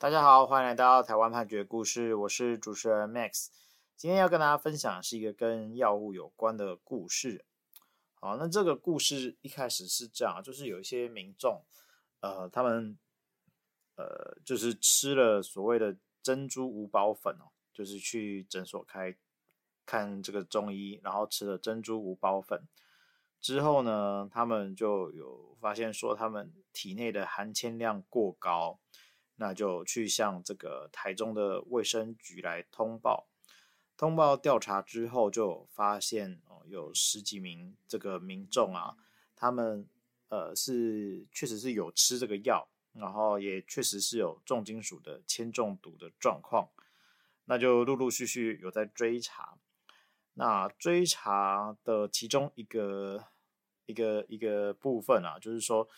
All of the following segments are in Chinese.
大家好，欢迎来到台湾判决故事，我是主持人 Max。今天要跟大家分享是一个跟药物有关的故事。好，那这个故事一开始是这样，就是有一些民众，呃，他们呃，就是吃了所谓的珍珠五宝粉哦，就是去诊所开看这个中医，然后吃了珍珠五宝粉之后呢，他们就有发现说他们体内的含铅量过高。那就去向这个台中的卫生局来通报，通报调查之后，就发现哦，有十几名这个民众啊，他们呃是确实是有吃这个药，然后也确实是有重金属的铅中毒的状况，那就陆陆续续有在追查，那追查的其中一个一个一个部分啊，就是说。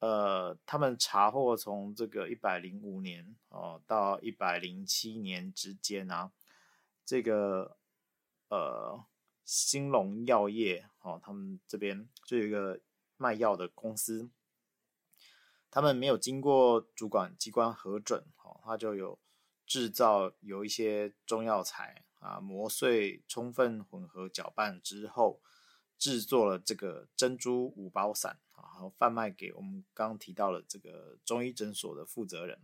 呃，他们查获从这个一百零五年哦到一百零七年之间啊，这个呃兴隆药业哦，他们这边就有一个卖药的公司，他们没有经过主管机关核准哦，他就有制造有一些中药材啊，磨碎、充分混合、搅拌之后。制作了这个珍珠五宝散，然后贩卖给我们刚刚提到了这个中医诊所的负责人。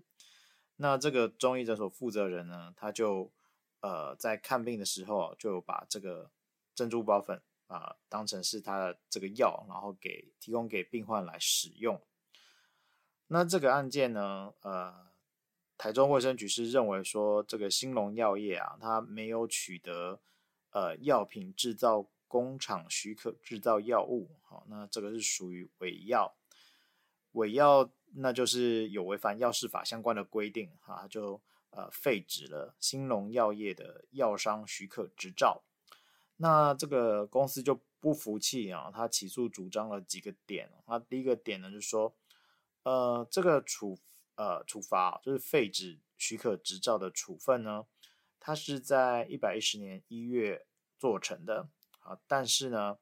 那这个中医诊所负责人呢，他就呃在看病的时候就把这个珍珠五宝粉啊当成是他的这个药，然后给提供给病患来使用。那这个案件呢，呃，台中卫生局是认为说这个兴隆药业啊，他没有取得呃药品制造。工厂许可制造药物，好，那这个是属于伪药，伪药那就是有违反药事法相关的规定，哈，就呃废止了兴隆药业的药商许可执照。那这个公司就不服气啊，他起诉主张了几个点，那第一个点呢就是说，呃，这个处呃处罚就是废止许可执照的处分呢，它是在一百一十年一月做成的。啊，但是呢，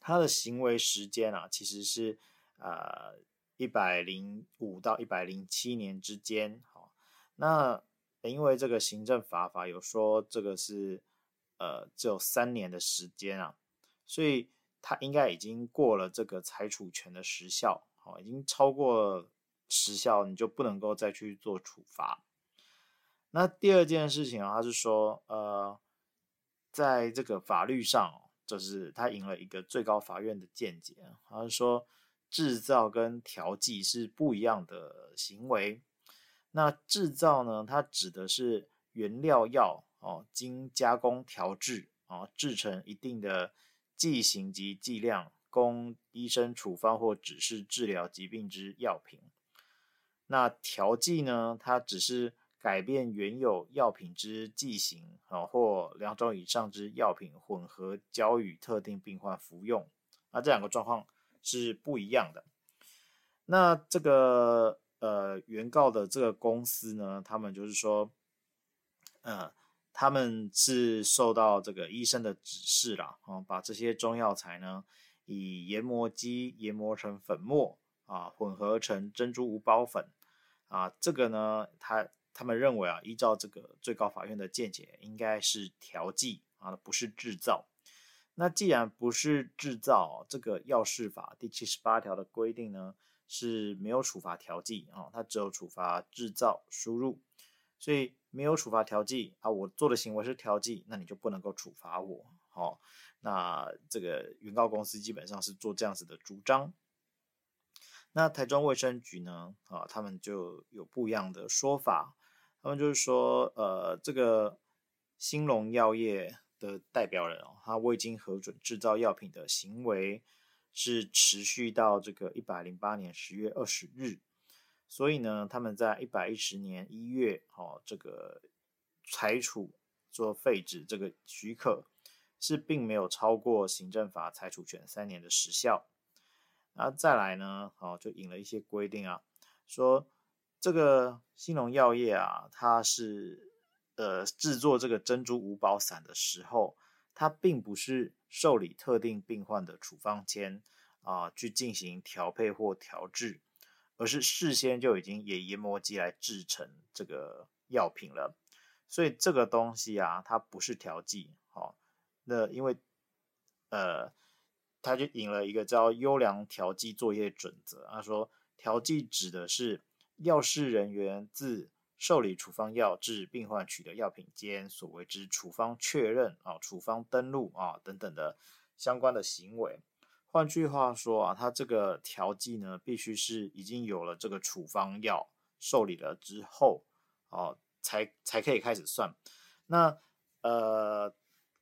他的行为时间啊，其实是呃一百零五到一百零七年之间。好，那因为这个行政罚法有说这个是呃只有三年的时间啊，所以他应该已经过了这个裁处权的时效，好，已经超过时效，你就不能够再去做处罚。那第二件事情啊，他是说呃。在这个法律上，就是他赢了一个最高法院的见解，他是说制造跟调剂是不一样的行为。那制造呢，它指的是原料药哦，经加工调制哦，制成一定的剂型及剂量，供医生处方或指示治疗疾病之药品。那调剂呢，它只是。改变原有药品之剂型啊，或两种以上之药品混合交予特定病患服用，那这两个状况是不一样的。那这个呃原告的这个公司呢，他们就是说，呃，他们是受到这个医生的指示啦，啊，把这些中药材呢，以研磨机研磨成粉末啊，混合成珍珠五宝粉啊，这个呢，它。他们认为啊，依照这个最高法院的见解，应该是调剂啊，不是制造。那既然不是制造，这个药事法第七十八条的规定呢，是没有处罚调剂啊，它只有处罚制造输入，所以没有处罚调剂啊，我做的行为是调剂，那你就不能够处罚我。好，那这个原告公司基本上是做这样子的主张。那台中卫生局呢，啊，他们就有不一样的说法。那就是说，呃，这个兴隆药业的代表人哦，他未经核准制造药品的行为是持续到这个一百零八年十月二十日，所以呢，他们在一百一十年一月，哦，这个裁处做废止这个许可，是并没有超过行政法裁处权三年的时效。那再来呢，哦，就引了一些规定啊，说。这个兴隆药业啊，它是呃制作这个珍珠五宝散的时候，它并不是受理特定病患的处方签啊，去进行调配或调制，而是事先就已经以研磨机来制成这个药品了。所以这个东西啊，它不是调剂。好，那因为呃，他就引了一个叫优良调剂作业准则。他说，调剂指的是药事人员自受理处方药至病患取得药品间所为之处方确认啊、处方登录啊等等的相关的行为。换句话说啊，他这个调剂呢，必须是已经有了这个处方药受理了之后，哦。才才可以开始算。那呃，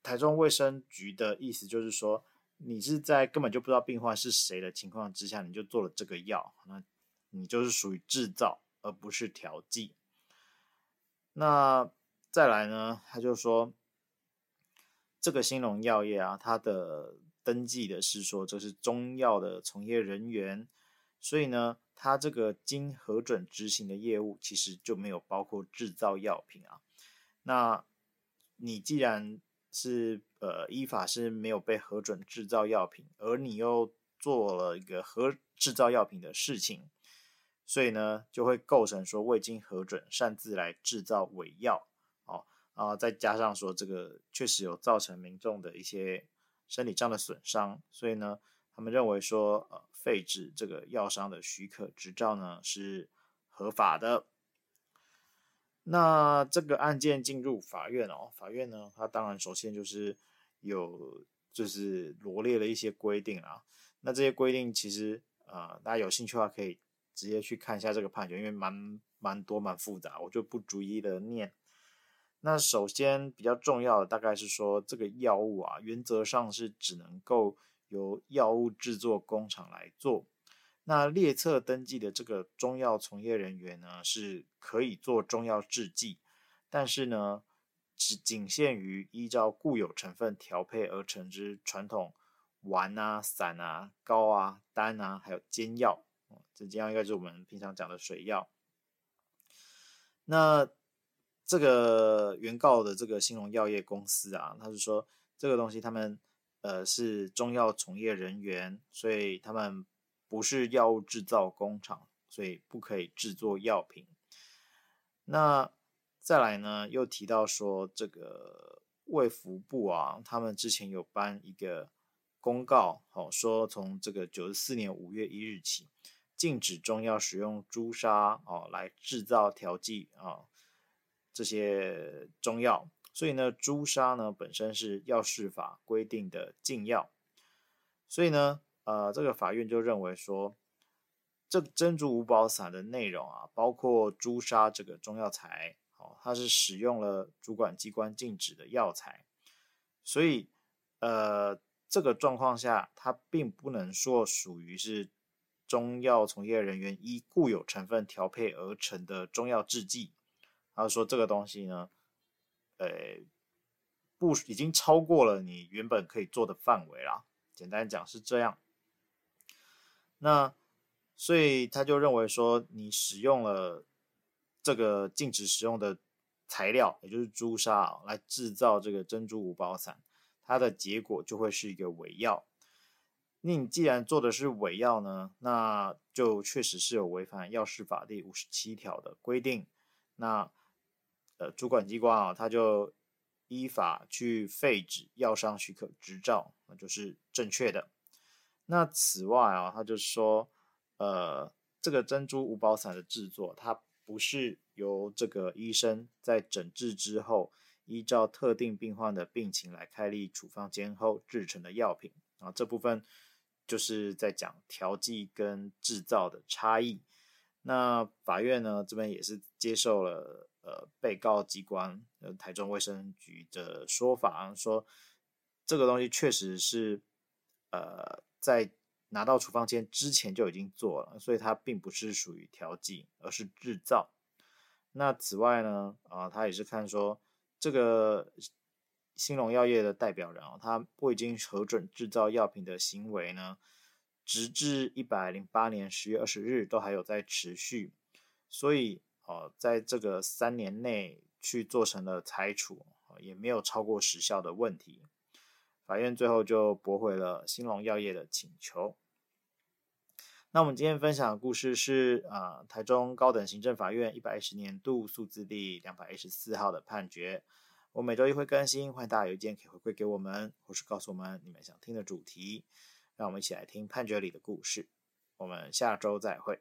台中卫生局的意思就是说，你是在根本就不知道病患是谁的情况之下，你就做了这个药，那你就是属于制造，而不是调剂。那再来呢，他就说，这个兴隆药业啊，它的登记的是说这是中药的从业人员，所以呢。它这个经核准执行的业务，其实就没有包括制造药品啊。那你既然是呃依法是没有被核准制造药品，而你又做了一个核制造药品的事情，所以呢就会构成说未经核准擅自来制造伪药，哦啊，再加上说这个确实有造成民众的一些身体上的损伤，所以呢。他们认为说，呃，废止这个药商的许可执照呢是合法的。那这个案件进入法院哦，法院呢，它当然首先就是有就是罗列了一些规定啊。那这些规定其实啊，呃，大家有兴趣的话可以直接去看一下这个判决，因为蛮蛮多蛮复杂，我就不逐一的念。那首先比较重要的大概是说，这个药物啊，原则上是只能够。由药物制作工厂来做，那列册登记的这个中药从业人员呢，是可以做中药制剂，但是呢，只仅限于依照固有成分调配而成之传统丸啊、散啊、膏啊、丹啊，还有煎药，这煎药应该就是我们平常讲的水药。那这个原告的这个兴隆药业公司啊，他是说这个东西他们。呃，是中药从业人员，所以他们不是药物制造工厂，所以不可以制作药品。那再来呢，又提到说这个卫福部啊，他们之前有颁一个公告，好、哦、说从这个九十四年五月一日起，禁止中药使用朱砂哦来制造调剂啊这些中药。所以呢，朱砂呢本身是药事法规定的禁药，所以呢，呃，这个法院就认为说，这珍珠五宝散的内容啊，包括朱砂这个中药材，哦，它是使用了主管机关禁止的药材，所以，呃，这个状况下，它并不能说属于是中药从业人员依固有成分调配而成的中药制剂，他说这个东西呢。呃，不，已经超过了你原本可以做的范围啦。简单讲是这样。那所以他就认为说，你使用了这个禁止使用的材料，也就是朱砂来制造这个珍珠五宝散，它的结果就会是一个伪药。那你既然做的是伪药呢，那就确实是有违反药事法第五十七条的规定。那呃，主管机关啊，他就依法去废止药商许可执照，那就是正确的。那此外啊，他就说，呃，这个珍珠五宝散的制作，它不是由这个医生在诊治之后，依照特定病患的病情来开立处方箋后制成的药品啊。这部分就是在讲调剂跟制造的差异。那法院呢，这边也是接受了。呃，被告机关呃，台中卫生局的说法说，这个东西确实是呃，在拿到处方箋之前就已经做了，所以它并不是属于调剂，而是制造。那此外呢，啊、呃，他也是看说这个兴隆药业的代表人啊，他未经核准制造药品的行为呢，直至一百零八年十月二十日都还有在持续，所以。哦，在这个三年内去做成了裁处，也没有超过时效的问题。法院最后就驳回了兴隆药业的请求。那我们今天分享的故事是啊、呃，台中高等行政法院一百一十年度诉字第两百一十四号的判决。我每周一会更新，欢迎大家邮件可以回馈给我们，或是告诉我们你们想听的主题，让我们一起来听判决里的故事。我们下周再会。